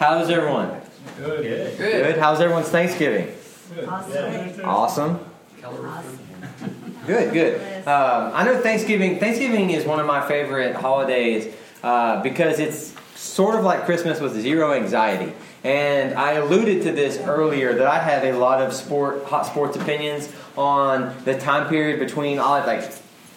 How's everyone? Good. Good. Good. How's everyone's Thanksgiving? Awesome. Awesome. Awesome. Good, good. Um, I know Thanksgiving. Thanksgiving is one of my favorite holidays uh, because it's sort of like Christmas with zero anxiety. And I alluded to this earlier that I have a lot of sport, hot sports opinions on the time period between uh, like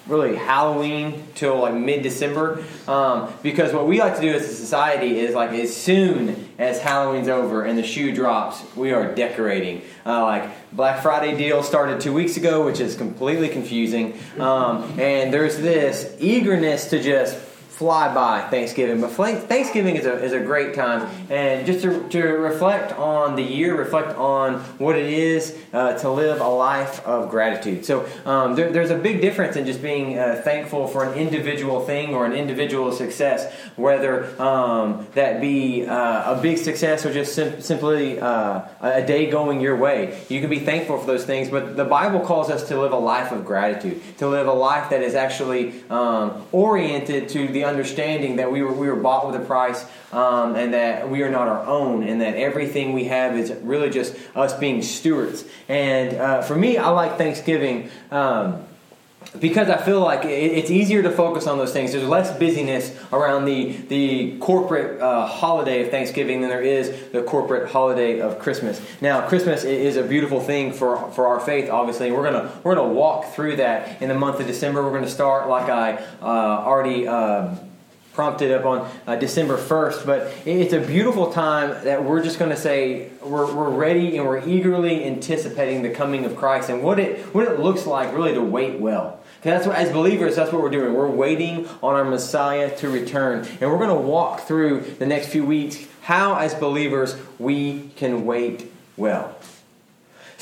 really Halloween till like mid December. Um, because what we like to do as a society is like as soon as Halloween's over and the shoe drops, we are decorating. Uh, like Black Friday deal started two weeks ago, which is completely confusing. Um, and there's this eagerness to just fly by Thanksgiving, but Thanksgiving is a, is a great time, and just to, to reflect on the year, reflect on what it is uh, to live a life of gratitude. So um, there, there's a big difference in just being uh, thankful for an individual thing or an individual success, whether um, that be uh, a big success or just sim- simply uh, a day going your way. You can be thankful for those things, but the Bible calls us to live a life of gratitude, to live a life that is actually um, oriented to the understanding that we were, we were bought with a price um, and that we are not our own and that everything we have is really just us being stewards. And uh, for me, I like Thanksgiving. Um, because I feel like it's easier to focus on those things. There's less busyness around the the corporate uh, holiday of Thanksgiving than there is the corporate holiday of Christmas. Now, Christmas is a beautiful thing for for our faith. Obviously, we're gonna we're gonna walk through that in the month of December. We're gonna start like I uh, already. Uh, prompted up on uh, December 1st. But it's a beautiful time that we're just going to say we're, we're ready and we're eagerly anticipating the coming of Christ and what it, what it looks like really to wait well. That's what, as believers, that's what we're doing. We're waiting on our Messiah to return. And we're going to walk through the next few weeks how, as believers, we can wait well.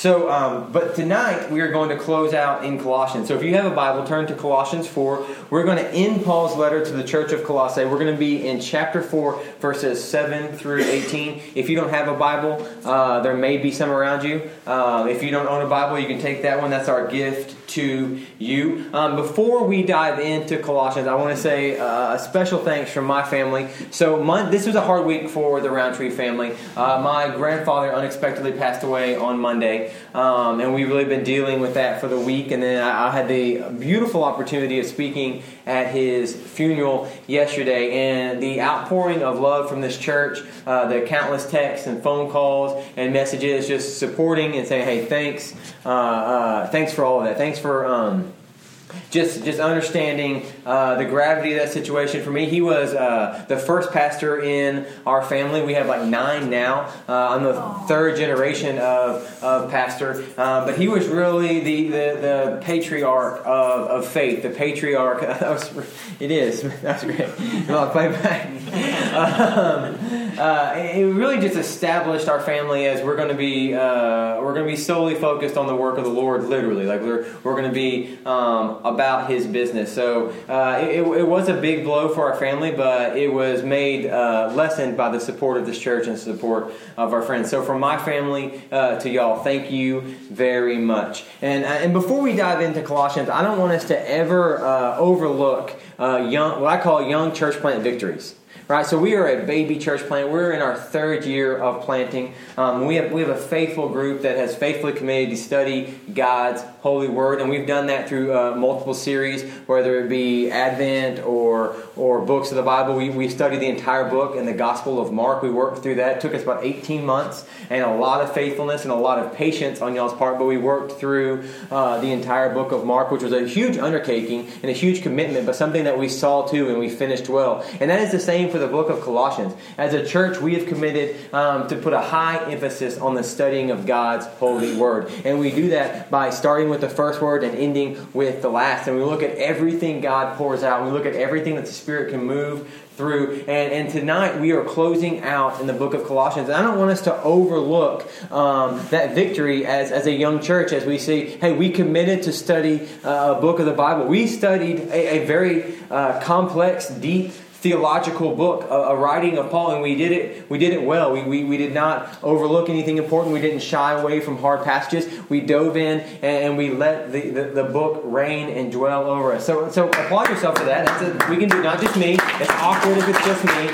So, um, but tonight we are going to close out in Colossians. So, if you have a Bible, turn to Colossians 4. We're going to end Paul's letter to the church of Colossae. We're going to be in chapter 4, verses 7 through 18. If you don't have a Bible, uh, there may be some around you. Uh, if you don't own a Bible, you can take that one. That's our gift to you. Um, before we dive into Colossians, I want to say uh, a special thanks from my family. So, my, this was a hard week for the Roundtree family. Uh, my grandfather unexpectedly passed away on Monday, um, and we've really been dealing with that for the week. And then I, I had the beautiful opportunity of speaking at his funeral yesterday, and the outpouring of love from this church, uh, the countless texts and phone calls and messages, just supporting and saying, "Hey, thanks, uh, uh, thanks for all of that. Thanks for." Um, just just understanding uh, the gravity of that situation. For me, he was uh, the first pastor in our family. We have like nine now. Uh, I'm the third generation of, of pastor, uh, but he was really the, the, the patriarch of, of faith. The patriarch. it is. That's great. I'll play back. Um, uh, it really just established our family as we're going to be uh, we're going to be solely focused on the work of the Lord. Literally, like we're we're going to be um, about His business. So uh, it, it, was a big blow for our family, but it was made uh, lessened by the support of this church and support of our friends. So from my family uh, to y'all, thank you very much. And uh, and before we dive into Colossians, I don't want us to ever overlook young what I call young church plant victories. Right, so we are a baby church plant. We're in our third year of planting. Um, we have we have a faithful group that has faithfully committed to study God's holy word, and we've done that through uh, multiple series, whether it be Advent or or books of the Bible. We we studied the entire book and the Gospel of Mark. We worked through that. It took us about 18 months and a lot of faithfulness and a lot of patience on y'all's part, but we worked through uh, the entire book of Mark, which was a huge undertaking and a huge commitment, but something that we saw to and we finished well. And that is the same for the book of Colossians. As a church, we have committed um, to put a high emphasis on the studying of God's holy word. And we do that by starting with the first word and ending with the last. And we look at everything God pours out. We look at everything that the Spirit can move through. And, and tonight we are closing out in the book of Colossians. And I don't want us to overlook um, that victory as, as a young church as we see, hey, we committed to study uh, a book of the Bible. We studied a, a very uh, complex, deep, theological book, a, a, writing of Paul, and we did it. We did it well. We, we, we did not overlook anything important. We didn't shy away from hard passages. We dove in and, and we let the, the, the, book reign and dwell over us. So so applaud yourself for that. A, we can do not just me. It's awkward if it's just me.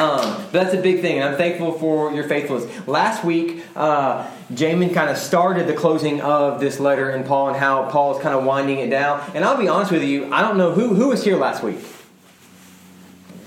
Um, but that's a big thing, and I'm thankful for your faithfulness. Last week, uh, Jamin kind of started the closing of this letter in Paul and how Paul is kind of winding it down. And I'll be honest with you, I don't know who who was here last week.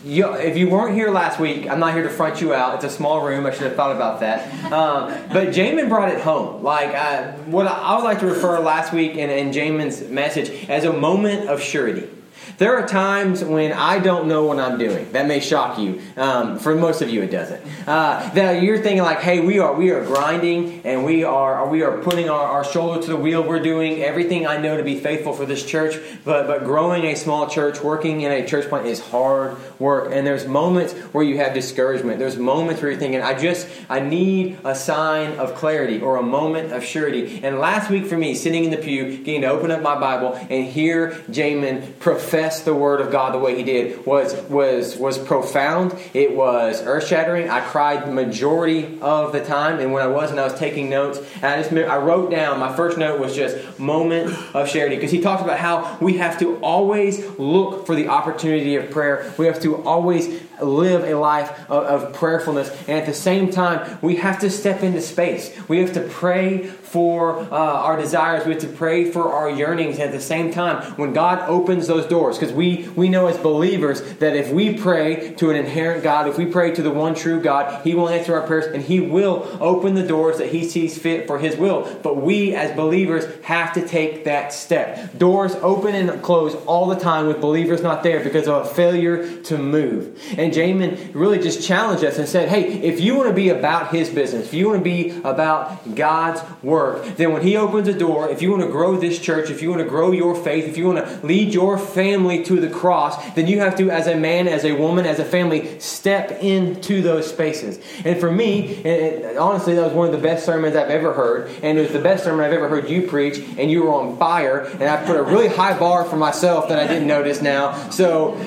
You, if you weren't here last week, I'm not here to front you out. It's a small room. I should have thought about that. Um, but Jamin brought it home. Like uh, what I, I would like to refer last week in, in Jamin's message as a moment of surety. There are times when I don't know what I'm doing. That may shock you. Um, for most of you, it doesn't. Uh, that you're thinking like, "Hey, we are we are grinding and we are we are putting our, our shoulder to the wheel. We're doing everything I know to be faithful for this church. But but growing a small church, working in a church plant is hard work. And there's moments where you have discouragement. There's moments where you're thinking, "I just I need a sign of clarity or a moment of surety." And last week for me, sitting in the pew, getting to open up my Bible and hear Jamin profess the word of God the way he did was was was profound. It was earth shattering. I cried the majority of the time, and when I wasn't, I was taking notes. And I just I wrote down my first note was just moment of charity because he talked about how we have to always look for the opportunity of prayer. We have to always live a life of, of prayerfulness, and at the same time, we have to step into space. We have to pray for uh, our desires. We have to pray for our yearnings. And at the same time, when God opens those doors, because we, we know as believers that if we pray to an inherent God, if we pray to the one true God, He will answer our prayers and He will open the doors that He sees fit for His will. But we as believers have to take that step. Doors open and close all the time with believers not there because of a failure to move. And Jamin really just challenged us and said, hey, if you want to be about His business, if you want to be about God's work, then when He opens a door, if you want to grow this church, if you want to grow your faith, if you want to lead your family to the cross, then you have to, as a man, as a woman, as a family, step into those spaces. And for me, it, honestly, that was one of the best sermons I've ever heard, and it was the best sermon I've ever heard you preach, and you were on fire, and I put a really high bar for myself that I didn't notice now. So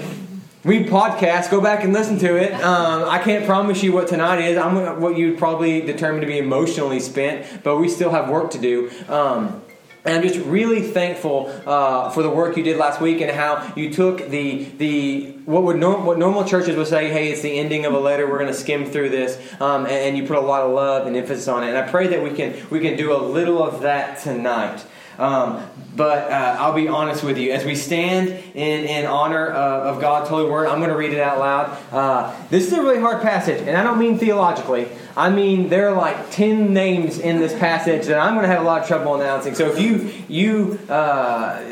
we podcast. Go back and listen to it. Um, I can't promise you what tonight is. I'm what you'd probably determine to be emotionally spent, but we still have work to do. Um, and I'm just really thankful uh, for the work you did last week and how you took the the what would norm, what normal churches would say, hey, it's the ending of a letter. We're going to skim through this, um, and, and, you put a lot of love and emphasis on it. And I pray that we can we can do a little of that tonight. Um, but uh, I'll be honest with you. As we stand in, in honor of, of God's holy word, I'm going to read it out loud. Uh, this is a really hard passage, and I don't mean theologically. I mean there are like ten names in this passage that I'm going to have a lot of trouble announcing. So if you you uh,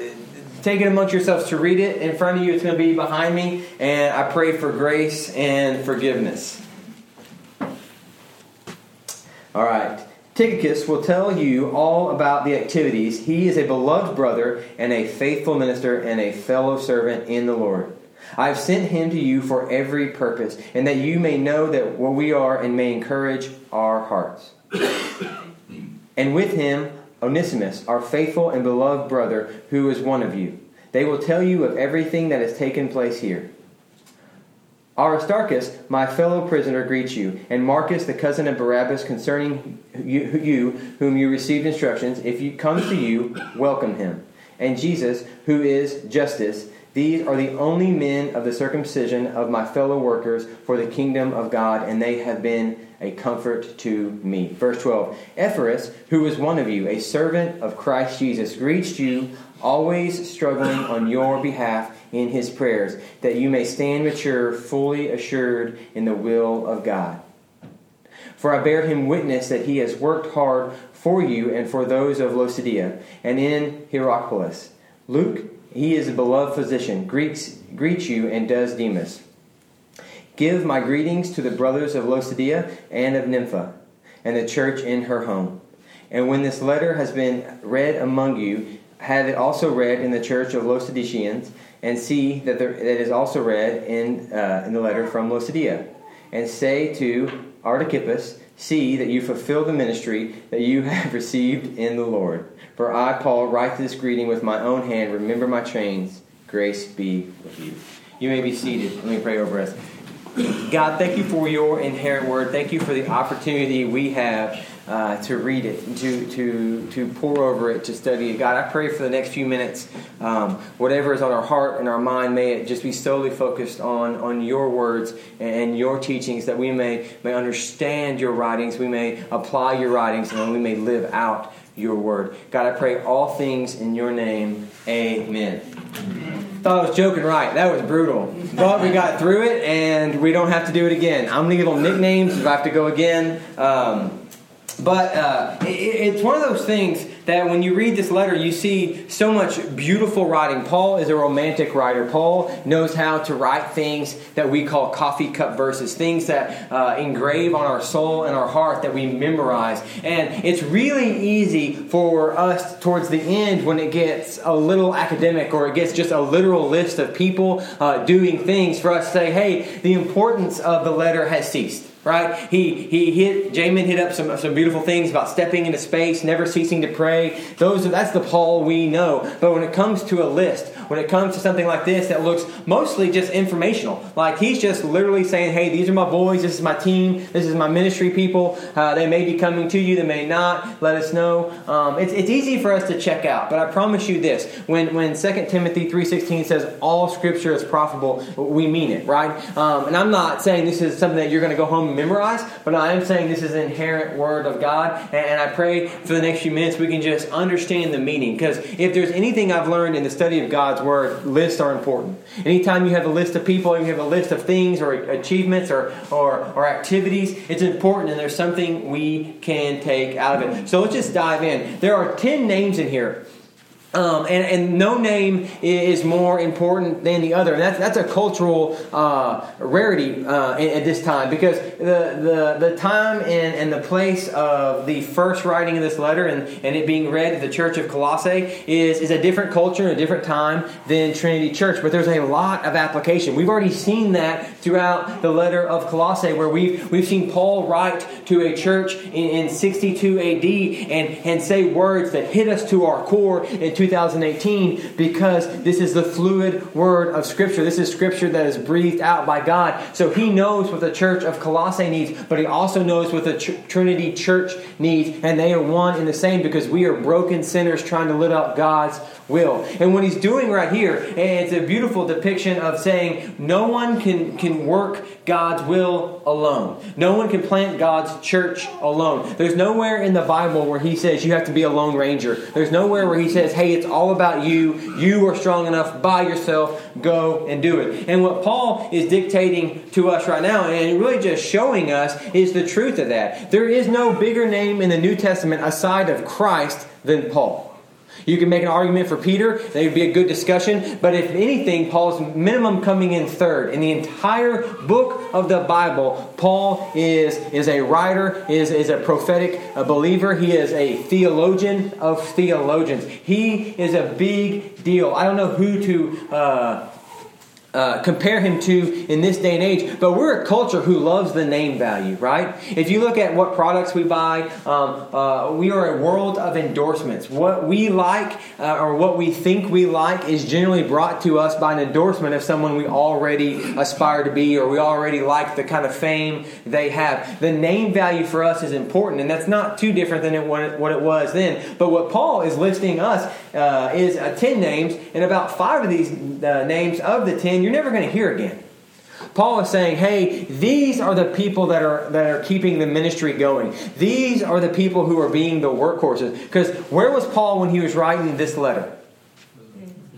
take it amongst yourselves to read it in front of you, it's going to be behind me, and I pray for grace and forgiveness. All right. Tychicus will tell you all about the activities. He is a beloved brother and a faithful minister and a fellow servant in the Lord. I have sent him to you for every purpose, and that you may know that what we are and may encourage our hearts. and with him, Onesimus, our faithful and beloved brother, who is one of you. They will tell you of everything that has taken place here. Aristarchus, my fellow prisoner, greets you, and Marcus, the cousin of Barnabas, concerning you, you, whom you received instructions. If he comes to you, welcome him. And Jesus, who is Justus, these are the only men of the circumcision of my fellow workers for the kingdom of God, and they have been a comfort to me. Verse 12 Ephorus, who was one of you, a servant of Christ Jesus, greets you, always struggling on your behalf in his prayers, that you may stand mature, fully assured in the will of God. For I bear him witness that he has worked hard for you and for those of Laodicea, and in Hierapolis. Luke, he is a beloved physician, greets, greets you, and does Demas. Give my greetings to the brothers of Laodicea and of Nympha, and the church in her home. And when this letter has been read among you, have it also read in the church of Laodiceans, and see that there, that is also read in, uh, in the letter from Laodicea. And say to Archippus, See that you fulfill the ministry that you have received in the Lord. For I, Paul, write this greeting with my own hand. Remember my chains. Grace be with you. You may be seated. Let me pray over us. God, thank you for your inherent word. Thank you for the opportunity we have uh, to read it, to, to, to pour over it, to study it. God, I pray for the next few minutes, um, whatever is on our heart and our mind, may it just be solely focused on, on your words and your teachings, that we may, may understand your writings, we may apply your writings, and we may live out your word. God, I pray all things in your name. Amen. Amen. Thought I was joking, right? That was brutal. But we got through it, and we don't have to do it again. I'm going to give them nicknames if I have to go again. Um, but uh, it, it's one of those things that when you read this letter, you see so much beautiful writing. Paul is a romantic writer. Paul knows how to write things that we call coffee cup verses, things that uh, engrave on our soul and our heart that we memorize. And it's really easy for us towards the end when it gets a little academic or it gets just a literal list of people uh, doing things for us to say, hey, the importance of the letter has ceased right? He he hit Jamin hit up some some beautiful things about stepping into space, never ceasing to pray. Those that's the Paul we know. But when it comes to a list, when it comes to something like this that looks mostly just informational, like he's just literally saying, "Hey, these are my boys. This is my team. This is my ministry people. Uh, they may be coming to you. They may not. Let us know." Um, it's it's easy for us to check out, but I promise you this: when when Second Timothy three sixteen says all Scripture is profitable, we mean it, right? Um, and I'm not saying this is something that you're going to go home and memorize, but I am saying this is an inherent word of God. And I pray for the next few minutes we can just understand the meaning. Because if there's anything I've learned in the study of God's word, lists are important. Anytime you have a list of people, you have a list of things or achievements or, or, or activities, it's important and there's something we can take out of it. So let's just dive in. There are 10 names in here um, and, and, no name is more important than the other. That's, that's a cultural uh, rarity uh, at, this time because the, the, the time and, and the place of the first writing of this letter and, and it being read at the church of Colossae is, is a different culture and a different time than Trinity Church. But there's a lot of application. We've already seen that throughout the letter of Colossae where we've, we've seen Paul write to a church in, in 62 AD and, and say words that hit us to our core and to 2018 because this is the fluid word of Scripture. This is Scripture that is breathed out by God. So he knows what the church of Colossae needs, but he also knows what the Tr- Trinity Church needs, and they are one and the same because we are broken sinners trying to live out God's will. And what he's doing right here, and it's a beautiful depiction of saying no one can, can work God's will alone. No one can plant God's church alone. There's nowhere in the Bible where he says you have to be a lone ranger. There's nowhere where he says, hey, it's all about you. You are strong enough by yourself. Go and do it. And what Paul is dictating to us right now, and really just showing us, is the truth of that. There is no bigger name in the New Testament aside of Christ than Paul. You can make an argument for Peter, that would be a good discussion. But if anything, Paul's minimum coming in third. In the entire book of the Bible, Paul is, is a writer, is, is a prophetic a believer. He is a theologian of theologians. He is a big deal. I don't know who to. Uh, uh, compare him to in this day and age. But we're a culture who loves the name value, right? If you look at what products we buy, um, uh, we are a world of endorsements. What we like uh, or what we think we like is generally brought to us by an endorsement of someone we already aspire to be or we already like the kind of fame they have. The name value for us is important, and that's not too different than it, what it was then. But what Paul is listing us uh, is uh, 10 names, and about five of these names of the 10 you're never going to hear again. Paul is saying, hey, these are the people that are that are keeping the ministry going. These are the people who are being the workhorses. Because where was Paul when he was writing this letter?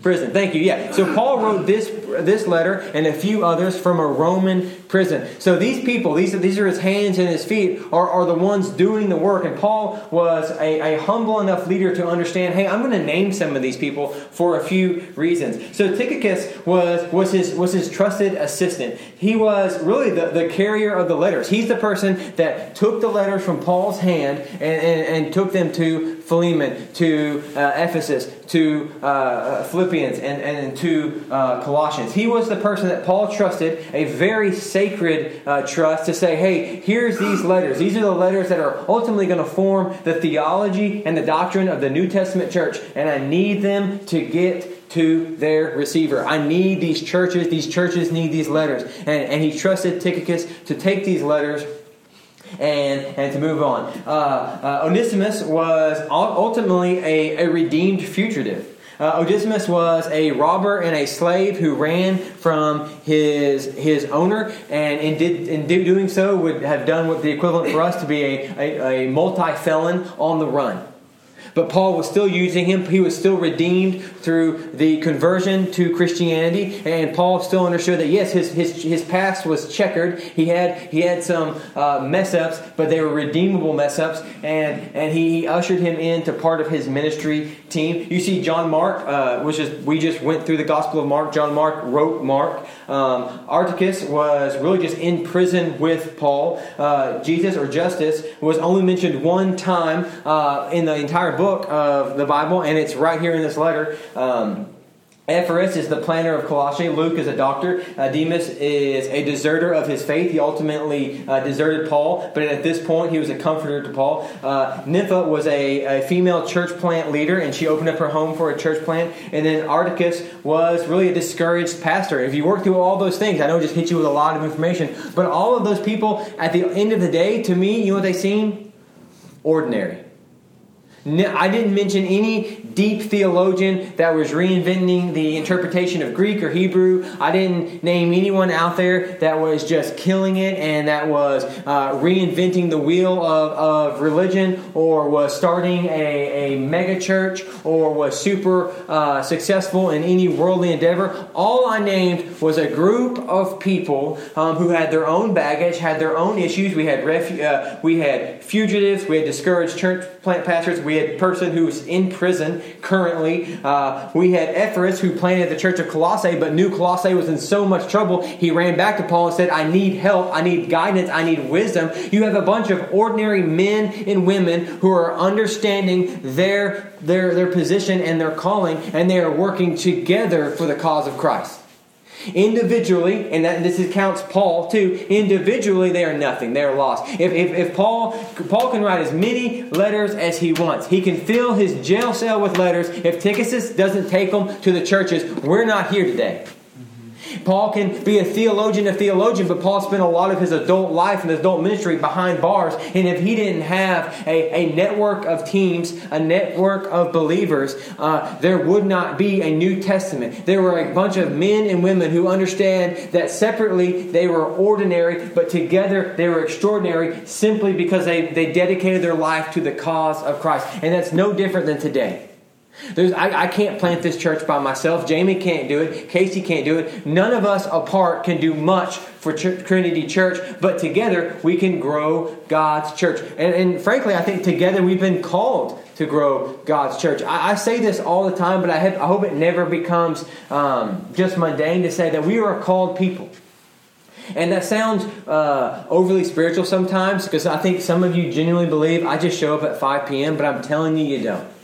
Prison. Thank you. Yeah. So Paul wrote this this letter and a few others from a Roman prison. So these people, these, these are his hands and his feet, are, are the ones doing the work. And Paul was a, a humble enough leader to understand, hey, I'm going to name some of these people for a few reasons. So Tychicus was, was, his, was his trusted assistant. He was really the, the carrier of the letters. He's the person that took the letters from Paul's hand and, and, and took them to Philemon, to uh, Ephesus, to uh, uh, Philippians, and, and to uh, Colossians. He was the person that Paul trusted, a very sacred uh, trust, to say, hey, here's these letters. These are the letters that are ultimately going to form the theology and the doctrine of the New Testament church, and I need them to get to their receiver. I need these churches. These churches need these letters. And, and he trusted Tychicus to take these letters and, and to move on. Uh, uh, Onesimus was ultimately a, a redeemed fugitive. Uh, Onesimus was a robber and a slave who ran from his his owner, and in, did, in doing so would have done what the equivalent for us to be a, a, a multi felon on the run. But Paul was still using him. He was still redeemed through the conversion to Christianity. And Paul still understood that, yes, his, his, his past was checkered. He had, he had some uh, mess ups, but they were redeemable mess ups. And, and he, he ushered him into part of his ministry team. You see, John Mark, uh, which is, we just went through the Gospel of Mark. John Mark wrote Mark. Um, Articus was really just in prison with Paul. Uh, Jesus or Justus was only mentioned one time uh, in the entire book of the Bible, and it's right here in this letter. Um, Ephorus is the planner of Colossae. Luke is a doctor. Uh, Demas is a deserter of his faith. He ultimately uh, deserted Paul, but at this point he was a comforter to Paul. Uh, Nympha was a, a, female church plant leader, and she opened up her home for a church plant. And then Articus was really a discouraged pastor. If you work through all those things, I know I just hit you with a lot of information, but all of those people, at the end of the day, to me, you know what they seem? Ordinary. I didn't mention any deep theologian that was reinventing the interpretation of Greek or Hebrew. I didn't name anyone out there that was just killing it and that was uh, reinventing the wheel of, of religion or was starting a, a mega church or was super uh, successful in any worldly endeavor. All I named was a group of people um, who had their own baggage, had their own issues. We had refu- uh, we had fugitives, we had discouraged church plant pastors, we had a person who's in prison currently. Uh, we had Ephorus who planted the church of Colossae, but knew Colossae was in so much trouble, he ran back to Paul and said, I need help, I need guidance, I need wisdom. You have a bunch of ordinary men and women who are understanding their, their, their position and their calling, and they are working together for the cause of Christ. Individually, and that, this counts Paul too, individually they are nothing. They are lost. If, if, if Paul, Paul can write as many letters as he wants, he can fill his jail cell with letters. If Tychicus doesn't take them to the churches, we're not here today. Paul can be a theologian, a theologian, but Paul spent a lot of his adult life and his adult ministry behind bars. And if he didn't have a, a network of teams, a network of believers, uh, there would not be a New Testament. There were a bunch of men and women who understand that separately they were ordinary, but together they were extraordinary simply because they, they dedicated their life to the cause of Christ. And that's no different than today. There's, I, I, can't plant this church by myself. Jamie can't do it. Casey can't do it. None of us apart can do much for Trinity Church, but together we can grow God's church. And, and, frankly, I think together we've been called to grow God's church. I, I say this all the time, but I, have, I hope it never becomes um, just mundane to say that we are called people. And that sounds uh, overly spiritual sometimes because I think some of you genuinely believe I just show up at 5 p.m., but I'm telling you, you don't.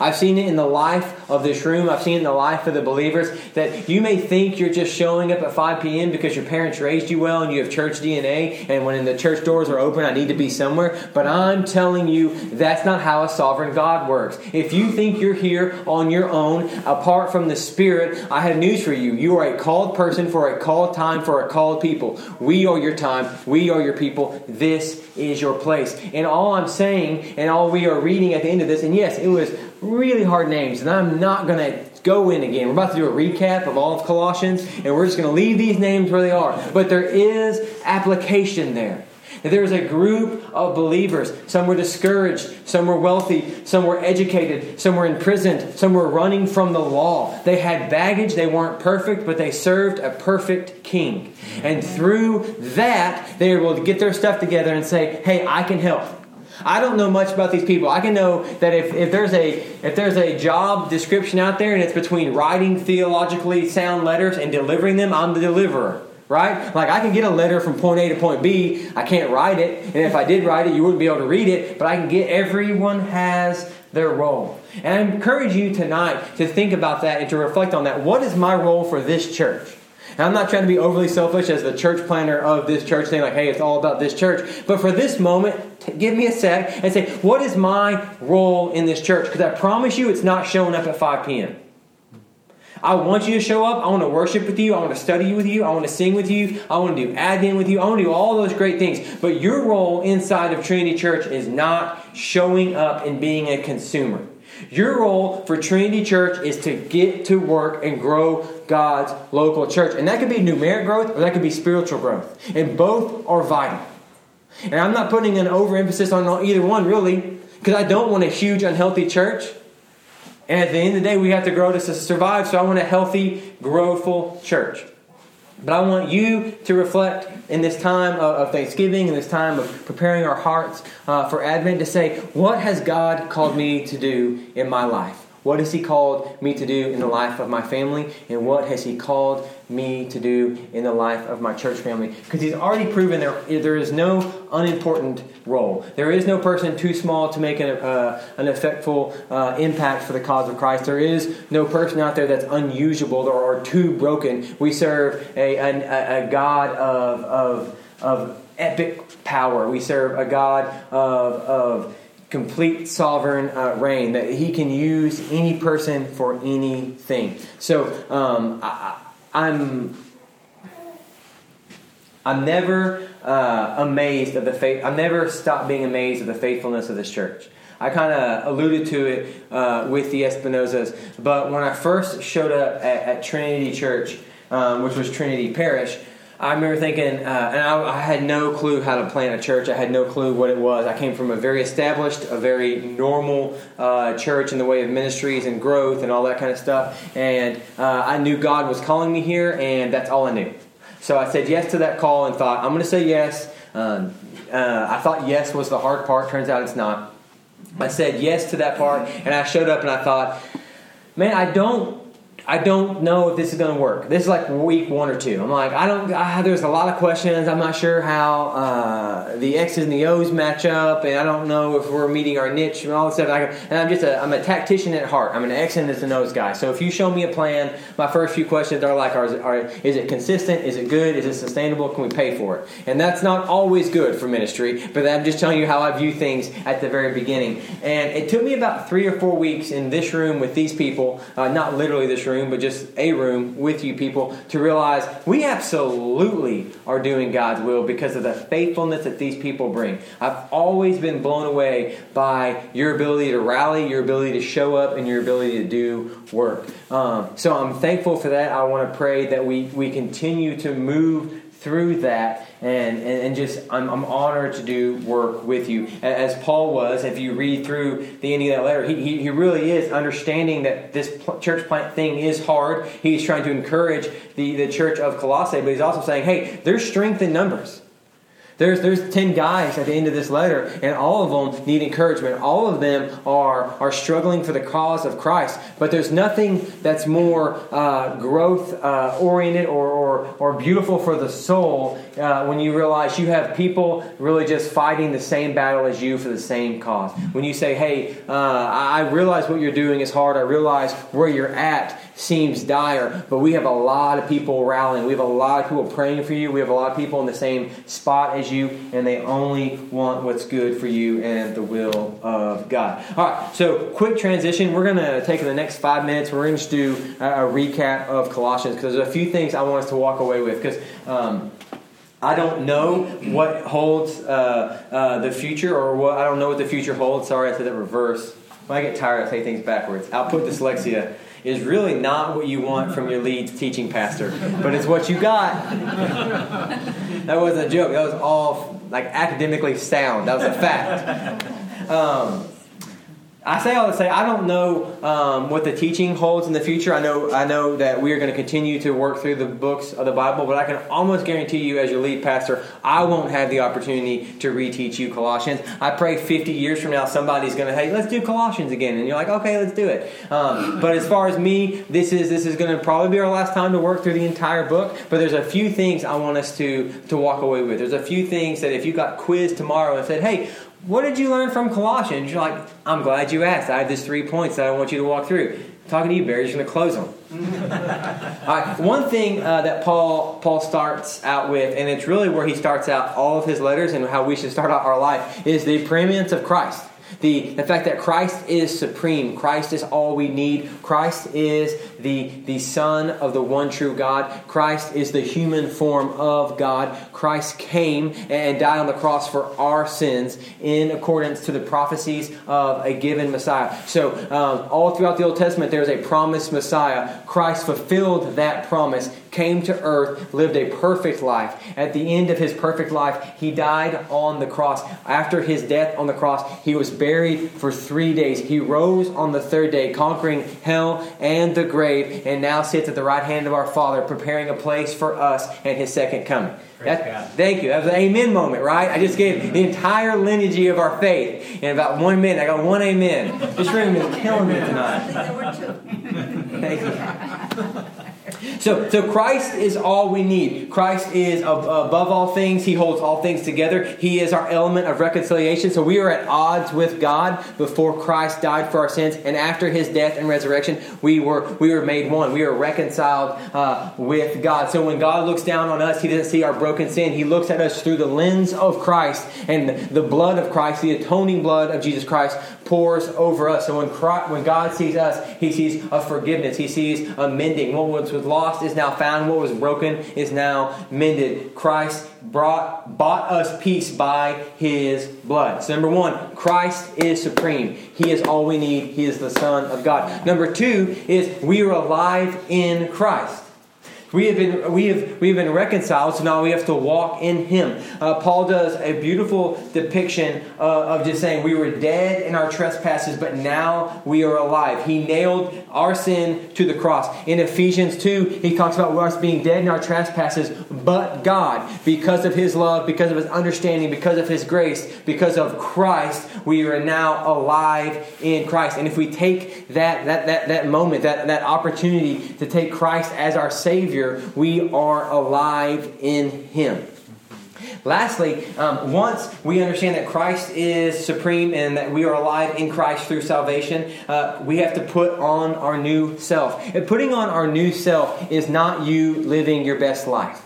I've seen it in the life of this room. I've seen it in the life of the believers that you may think you're just showing up at 5 p.m. because your parents raised you well and you have church DNA, and when the church doors are open, I need to be somewhere. But I'm telling you, that's not how a sovereign God works. If you think you're here on your own, apart from the Spirit, I have news for you. You are a called person for a called time for a called people. We are your time. We are your people. This is your place. And all I'm saying, and all we are reading at the end of this, and yes, it was really hard names, and I'm not going to go in again. We're about to do a recap of all of Colossians, and we're just going to leave these names where they are. But there is application there. There is a group of believers. Some were discouraged, some were wealthy, some were educated, some were imprisoned, some were running from the law. They had baggage, they weren't perfect, but they served a perfect king. And through that, they were able to get their stuff together and say, hey, I can help. I don't know much about these people. I can know that if, if there's a if there's a job description out there and it's between writing theologically sound letters and delivering them, I'm the deliverer. Right? Like I can get a letter from point A to point B. I can't write it, and if I did write it, you wouldn't be able to read it, but I can get everyone has their role. And I encourage you tonight to think about that and to reflect on that. What is my role for this church? And I'm not trying to be overly selfish as the church planner of this church, saying, like, hey, it's all about this church. But for this moment, t- give me a sec and say, what is my role in this church? Because I promise you, it's not showing up at 5 p.m. I want you to show up. I want to worship with you. I want to study with you. I want to sing with you. I want to do admin with you. I want to do all those great things. But your role inside of Trinity Church is not showing up and being a consumer. Your role for Trinity Church is to get to work and grow God's local church. And that could be numeric growth or that could be spiritual growth. And both are vital. And I'm not putting an overemphasis on either one, really, because I don't want a huge, unhealthy church. And at the end of the day, we have to grow to survive. So I want a healthy, growthful church. But I want you to reflect in this time of, Thanksgiving, in this time of preparing our hearts uh, for Advent, to say, what has God called me to do in my life? What has He called me to do in the life of my family? And what has He called me to do in the life of my church family? Because He's already proven there, there is no unimportant role. There is no person too small to make an, uh, an effectful uh, impact for the cause of Christ. There is no person out there that's unusable or, or too broken. We serve a, a, a God of, of, of epic power. We serve a God of, of complete sovereign uh, reign, that he can use any person for anything. So um, I, am I'm, I'm never uh, amazed of the faith. I'm never stopped being amazed of the faithfulness of this church. I kind of alluded to it uh, with the Espinosas, but when I first showed up at, at Trinity Church, um, which was Trinity Parish, I remember thinking, uh, and I, I, had no clue how to plant a church. I had no clue what it was. I came from a very established, a very normal uh, church in the way of ministries and growth and all that kind of stuff. And uh, I knew God was calling me here, and that's all I knew. So I said yes to that call and thought, I'm going to say yes. Um, uh, I thought yes was the hard part. Turns out it's not. I said yes to that part, and I showed up and I thought, man, I don't I don't know if this is going to work. This is like week one or two. I'm like, I don't. I, there's a lot of questions. I'm not sure how uh, the X's and the O's match up, and I don't know if we're meeting our niche and all this stuff. and I'm just a I'm a tactician at heart. I'm an X and an O's guy. So if you show me a plan, my first few questions are like, are, are is it consistent? Is it good? Is it sustainable? Can we pay for it? And that's not always good for ministry, but I'm just telling you how I view things at the very beginning. And it took me about three or four weeks in this room with these people, uh, not literally this room room, but just a room with you people to realize we absolutely are doing God's will because of the faithfulness that these people bring. I've always been blown away by your ability to rally, your ability to show up, and your ability to do work. Um, so I'm thankful for that. I want to pray that we, we continue to move through that and, and, just I'm, I'm, honored to do work with you. As paul was if you read through the end of that letter he, he, he really is understanding that this church plant thing is hard. He's trying to encourage the, the church of colossae but he's also saying hey there's strength in numbers there's, there's 10 guys at the end of this letter, and all of them need encouragement. All of them are, are struggling for the cause of Christ. But there's nothing that's more uh, growth uh, oriented or, or, or beautiful for the soul uh, when you realize you have people really just fighting the same battle as you for the same cause. When you say, hey, uh, I realize what you're doing is hard, I realize where you're at seems dire, but we have a lot of people rallying. We have a lot of people praying for you. We have a lot of people in the same spot as you, and they only want what's good for you and the will of God. All right, so quick transition. We're going to take in the next five minutes. We're going to do a, recap of Colossians because there's a few things I want us to walk away with because. Um, I don't know what holds uh, uh, the future, or what I don't know what the future holds. Sorry, I said that reverse. When I get tired, I say things backwards. Output dyslexia is really not what you want from your lead teaching pastor, but it's what you got. that wasn't a joke. That was all like academically sound. That was a fact. Um, I say all to say I don't know um, what the teaching holds in the future. I know I know that we are going to continue to work through the books of the Bible, but I can almost guarantee you, as your lead pastor, I won't have the opportunity to reteach you Colossians. I pray 50 years from now somebody's going to hey, let's do Colossians again, and you're like, okay, let's do it. Um, but as far as me, this is this is going to probably be our last time to work through the entire book. But there's a few things I want us to to walk away with. There's a few things that if you got quizzed tomorrow and said, hey, what did you learn from Colossians? You're like, I'm glad you asked. I have these three points that I want you to walk through. talking to you, Barry's going to close them. all right. One thing uh, that Paul Paul starts out with, and it's really where he starts out all of his letters and how we should start out our life, is the preeminence of Christ. The, the fact that Christ is supreme, Christ is all we need, Christ is the, the Son of the one true God, Christ is the human form of God, Christ came and died on the cross for our sins in accordance to the prophecies of a given Messiah. So, um, all throughout the Old Testament, there's a promised Messiah. Christ fulfilled that promise came to earth, lived a perfect life. At the end of his perfect life, he died on the cross. After his death on the cross, he was buried for three days. He rose on the third day, conquering hell and the grave, and now sits at the right hand of our Father, preparing a place for us and his second coming. That, thank you. That was an amen moment, right? I just gave the entire lineage of our faith in about one minute. I got one amen. This room is killing me tonight. Thank you. So, so Christ is all we need. Christ is above all things. He holds all things together. He is our element of reconciliation. So we are at odds with God before Christ died for our sins, and after His death and resurrection, we were we were made one. We are reconciled uh, with God. So when God looks down on us, He doesn't see our broken sin. He looks at us through the lens of Christ and the blood of Christ, the atoning blood of Jesus Christ, pours over us. So when Christ, when God sees us, He sees a forgiveness. He sees a mending. What was lost is now found. What was broken is now mended. Christ brought bought us peace by His blood. So number one, Christ is supreme. He is all we need. He is the Son of God. Number two is we are alive in Christ. We have been, we have, we have been reconciled, so now we have to walk in Him. Uh, Paul does a beautiful depiction uh, of just saying we were dead in our trespasses, but now we are alive. He nailed our sin to the cross. In Ephesians 2, he talks about us being dead in our trespasses, but God, because of His love, because of His understanding, because of His grace, because of Christ, we are now alive in Christ. And if we take that, that, that, that moment, that, that opportunity to take Christ as our Savior, Savior, we are alive in Him. Lastly, um, once we understand that Christ is supreme and that we are alive in Christ through salvation, uh, we have to put on our new self. And putting on our new self is not you living your best life.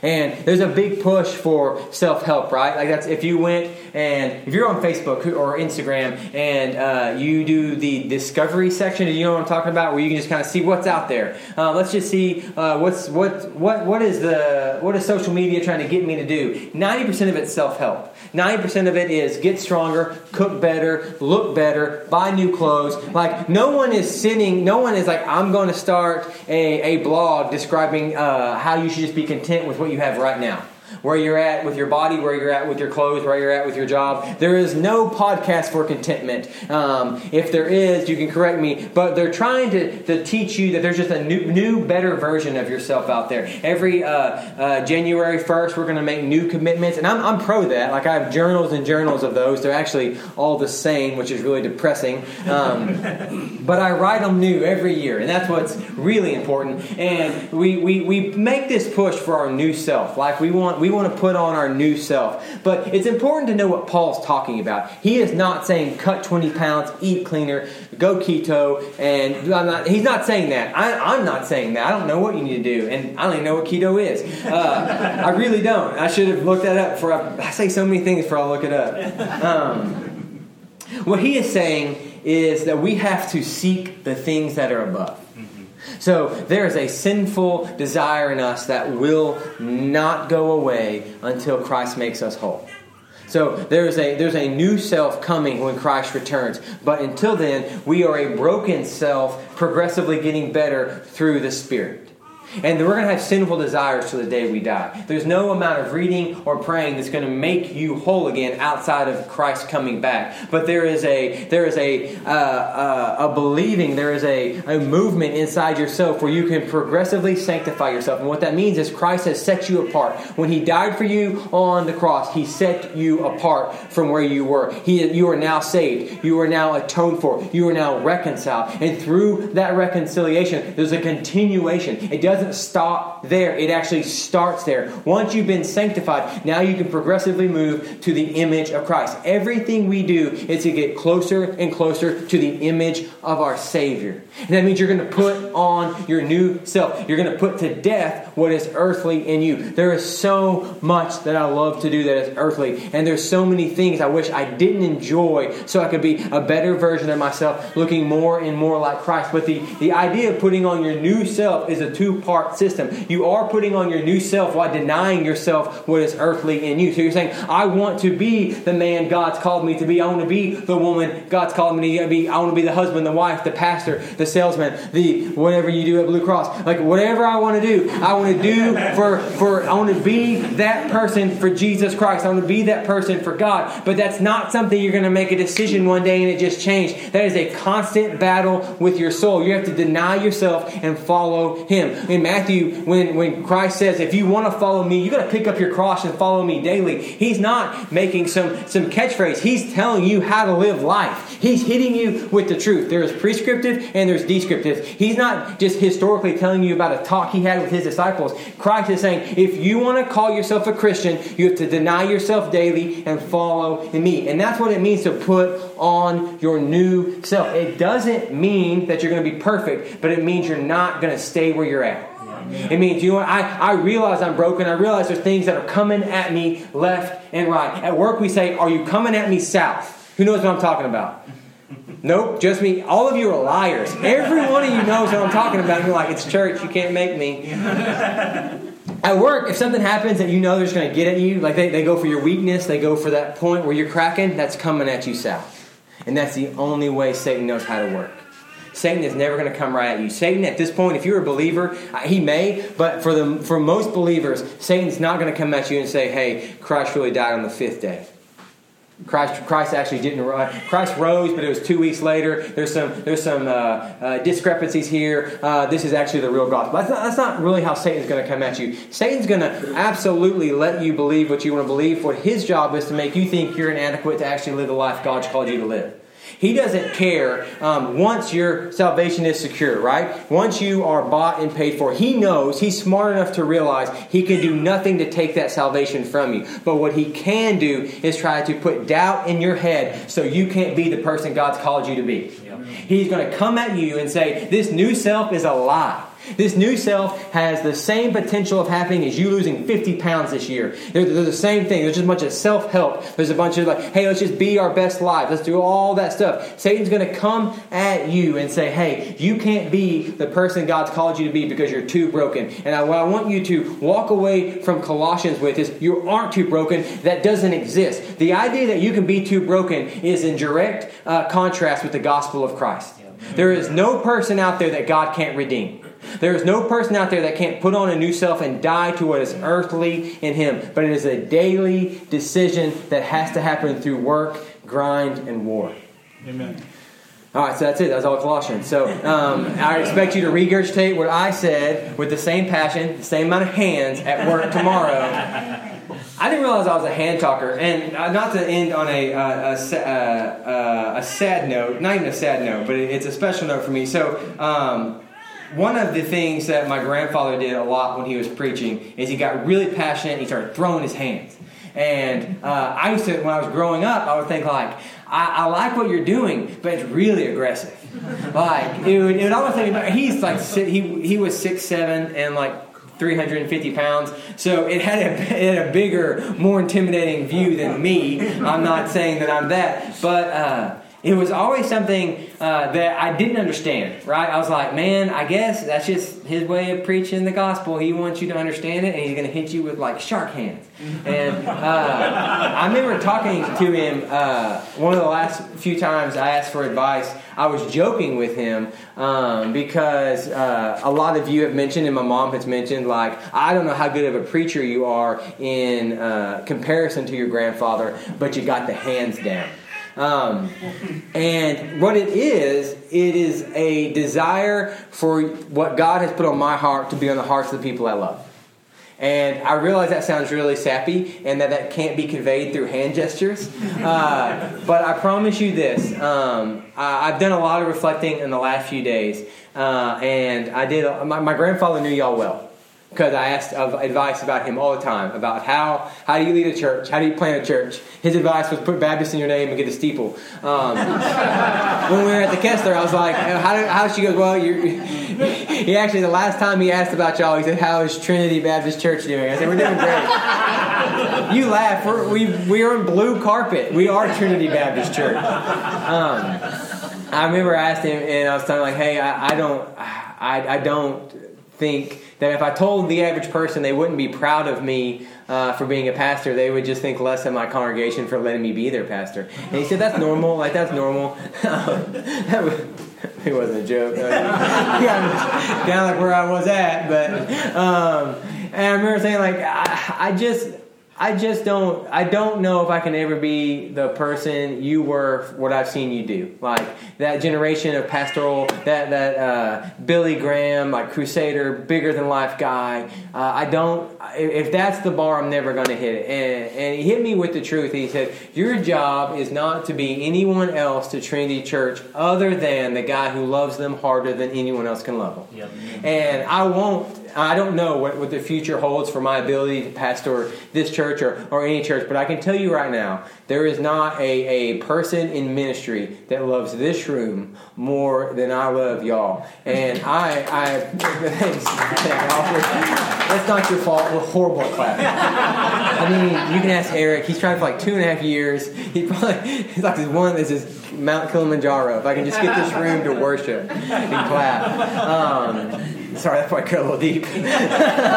And there's a big push for self help, right? Like that's if you went and if you're on Facebook or Instagram and uh, you do the discovery section, you know what I'm talking about? Where you can just kind of see what's out there. Uh, let's just see uh, what's what what what is the what is social media trying to get me to do? Ninety percent of it's self help. Ninety percent of it is get stronger, cook better, look better, buy new clothes. Like no one is sitting. No one is like I'm going to start a, a blog describing uh, how you should just be content with what you have right now where you're at with your body, where you're at with your clothes, where you're at with your job. There is no podcast for contentment. Um, if there is, you can correct me, but they're trying to, to teach you that there's just a new, new better version of yourself out there. Every uh, uh, January 1st, we're going to make new commitments, and I'm, I'm pro that. Like, I have journals and journals of those. They're actually all the same, which is really depressing. Um, but I write them new every year, and that's what's really important. And we, we, we make this push for our new self. Like, we want, we want to put on our new self. But it's important to know what Paul's talking about. He is not saying cut 20 pounds, eat cleaner, go keto, and not, he's not saying that. I, am not saying that. I don't know what you need to do, and I don't even know what keto is. Uh, I really don't. I should have looked that up for. I, I say so many things before I look it up. Um, what he is saying is that we have to seek the things that are above. So there is a sinful desire in us that will not go away until Christ makes us whole. So there's a there's a new self coming when Christ returns. But until then, we are a broken self progressively getting better through the Spirit. And we're going to have sinful desires till the day we die. There's no amount of reading or praying that's going to make you whole again outside of Christ coming back. But there is a there is a uh, uh, a believing, there is a, a movement inside yourself where you can progressively sanctify yourself. And what that means is Christ has set you apart. When He died for you on the cross, He set you apart from where you were. He, you are now saved. You are now atoned for. You are now reconciled. And through that reconciliation, there's a continuation. It doesn't doesn't stop there. It actually starts there. Once you've been sanctified, now you can progressively move to the image of Christ. Everything we do is to get closer and closer to the image of our Savior. And that means you're going to put on your new self. You're going to put to death what is earthly in you. There is so much that I love to do that is earthly, and there's so many things I wish I didn't enjoy so I could be a better version of myself, looking more and more like Christ. But the, the idea of putting on your new self is a two part system. You are putting on your new self while denying yourself what is earthly in you. So you're saying, I want to be the man God's called me to be. I want to be the woman God's called me to be. I want to be the husband, the wife, the pastor, the salesman, the whatever you do at Blue Cross. Like whatever I want to do, I want to do for, for I want to be that person for Jesus Christ. I want to be that person for God. But that's not something you're going to make a decision one day and it just changed. That is a constant battle with your soul. You have to deny yourself and follow Him. Matthew, when, when Christ says, if you want to follow me, you got to pick up your cross and follow me daily. He's not making some, some catchphrase. He's telling you how to live life. He's hitting you with the truth. There is prescriptive and there's descriptive. He's not just historically telling you about a talk he had with his disciples. Christ is saying, if you want to call yourself a Christian, you have to deny yourself daily and follow me. And that's what it means to put on your new self. It doesn't mean that you're going to be perfect, but it means you're not going to stay where you're at. It means, you know what, I, I realize I'm broken. I realize there's things that are coming at me left and right. At work, we say, Are you coming at me south? Who knows what I'm talking about? Nope, just me. All of you are liars. Every one of you knows what I'm talking about. You're like, it's church, you can't make me. At work, if something happens that you know they're just going to get at you, like they, they go for your weakness, they go for that point where you're cracking, that's coming at you south. And that's the only way Satan knows how to work. Satan is never going to come right at you. Satan, at this point, if you're a believer, uh, he may, but for the for most believers, Satan's not going to come at you and say, "Hey, Christ really died on the fifth day." Christ, Christ actually didn't rise. Christ rose, but it was two weeks later. There's some, there's some uh, uh, discrepancies here. Uh, this is actually the real gospel. That's not, that's not really how Satan's going to come at you. Satan's going to absolutely let you believe what you want to believe. What his job is to make you think you're inadequate to actually live the life God's called you to live. He doesn't care um, once your salvation is secure, right? Once you are bought and paid for, he knows, he's smart enough to realize he can do nothing to take that salvation from you. But what he can do is try to put doubt in your head so you can't be the person God's called you to be. He's going to come at you and say, This new self is a lie. This new self has the same potential of happening as you losing 50 pounds this year. They're, they're the same thing. There's just a bunch of self help. There's a bunch of like, hey, let's just be our best life. Let's do all that stuff. Satan's going to come at you and say, hey, you can't be the person God's called you to be because you're too broken. And I, what I want you to walk away from Colossians with is you aren't too broken. That doesn't exist. The idea that you can be too broken is in direct uh, contrast with the gospel of Christ. There is no person out there that God can't redeem. There is no person out there that can't put on a new self and die to what is earthly in him. But it is a daily decision that has to happen through work, grind, and war. Amen. All right, so that's it. That's all Colossians. So um, I expect you to regurgitate what I said with the same passion, the same amount of hands at work tomorrow. I didn't realize I was a hand talker, and uh, not to end on a, uh, a, uh, uh, a sad note, not even a sad note, but it's a special note for me. So, um, one of the things that my grandfather did a lot when he was preaching is he got really passionate and he started throwing his hands. And uh, I used to, when I was growing up, I would think like, I, I like what you're doing, but it's really aggressive. Like it would, it would almost think. He's like he he was six seven and like 350 pounds. So it had, a, it had a bigger, more intimidating view than me. I'm not saying that I'm that, but uh, it was always something uh, that I didn't understand, right? I was like, man, I guess that's just his way of preaching the gospel. He wants you to understand it, and he's going to hit you with like shark hands. And uh, I remember talking to him uh, one of the last few times I asked for advice. I was joking with him um, because uh, a lot of you have mentioned, and my mom has mentioned, like, I don't know how good of a preacher you are in uh, comparison to your grandfather, but you got the hands down. Um, and what it is, it is a desire for what God has put on my heart to be on the hearts of the people I love. And I realize that sounds really sappy and that that can't be conveyed through hand gestures. Uh, but I promise you this um, I, I've done a lot of reflecting in the last few days uh, and I did. My, my grandfather knew y'all well because I asked of advice about him all the time about how how do you lead a church, how do you plant a church. His advice was put Baptist in your name and get a steeple. Um, when we were at the Kessler, I was like, how, do, how she goes? Well, he actually the last time he asked about y'all, he said, "How is Trinity Baptist Church doing?" I said, "We're doing great." you laugh. We're, we we are in blue carpet. We are Trinity Baptist Church. Um, I remember I asked him, and I was telling him like, "Hey, I, I don't, I, I don't think." that if I told the average person they wouldn't be proud of me uh, for being a pastor, they would just think less of my congregation for letting me be their pastor. And he said, that's normal. Like, that's normal. it wasn't a joke. kind of like where I was at. But, um, and I remember saying, like, I, I just I just don't. I don't know if I can ever be the person you were. What I've seen you do, like that generation of pastoral, that that uh, Billy Graham, like crusader, bigger than life guy. Uh, I don't. If that's the bar, I'm never going to hit it. And, and he hit me with the truth. He said, "Your job is not to be anyone else to Trinity Church other than the guy who loves them harder than anyone else can love them." Yep. And I won't I don't know what, what the future holds for my ability to pastor this church or, or any church, but I can tell you right now, there is not a, a person in ministry that loves this room more than I love y'all. And I, I thanks, that's not your fault. We're horrible at clapping. I mean, you can ask Eric. He's tried for like two and a half years. He probably, he's like this one, this is Mount Kilimanjaro. If I can just get this room to worship and clap. Um, Sorry, that probably cut a little deep. uh,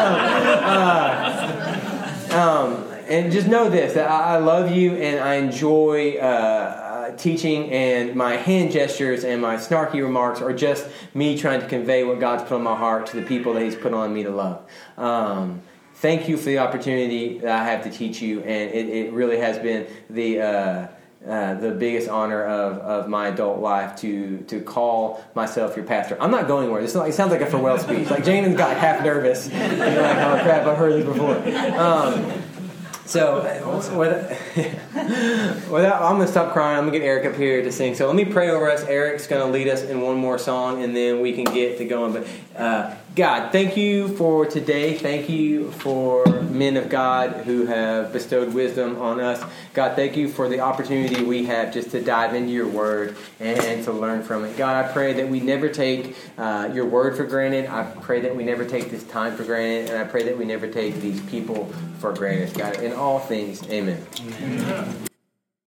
um, and just know this that I love you and I enjoy uh, uh, teaching, and my hand gestures and my snarky remarks are just me trying to convey what God's put on my heart to the people that He's put on me to love. Um, thank you for the opportunity that I have to teach you, and it, it really has been the uh, uh, the biggest honor of, of my adult life to to call myself your pastor. I'm not going anywhere. This like, it sounds like a farewell speech. Like Jamin got half nervous. And you're like, oh crap, I've heard this before. Um, so, with, without, I'm going to stop crying. I'm going to get Eric up here to sing. So, let me pray over us. Eric's going to lead us in one more song, and then we can get to going. But, uh, God, thank you for today. Thank you for men of God who have bestowed wisdom on us. God, thank you for the opportunity we have just to dive into your word and to learn from it. God, I pray that we never take uh, your word for granted. I pray that we never take this time for granted. And I pray that we never take these people for granted. God, in all things, amen. amen.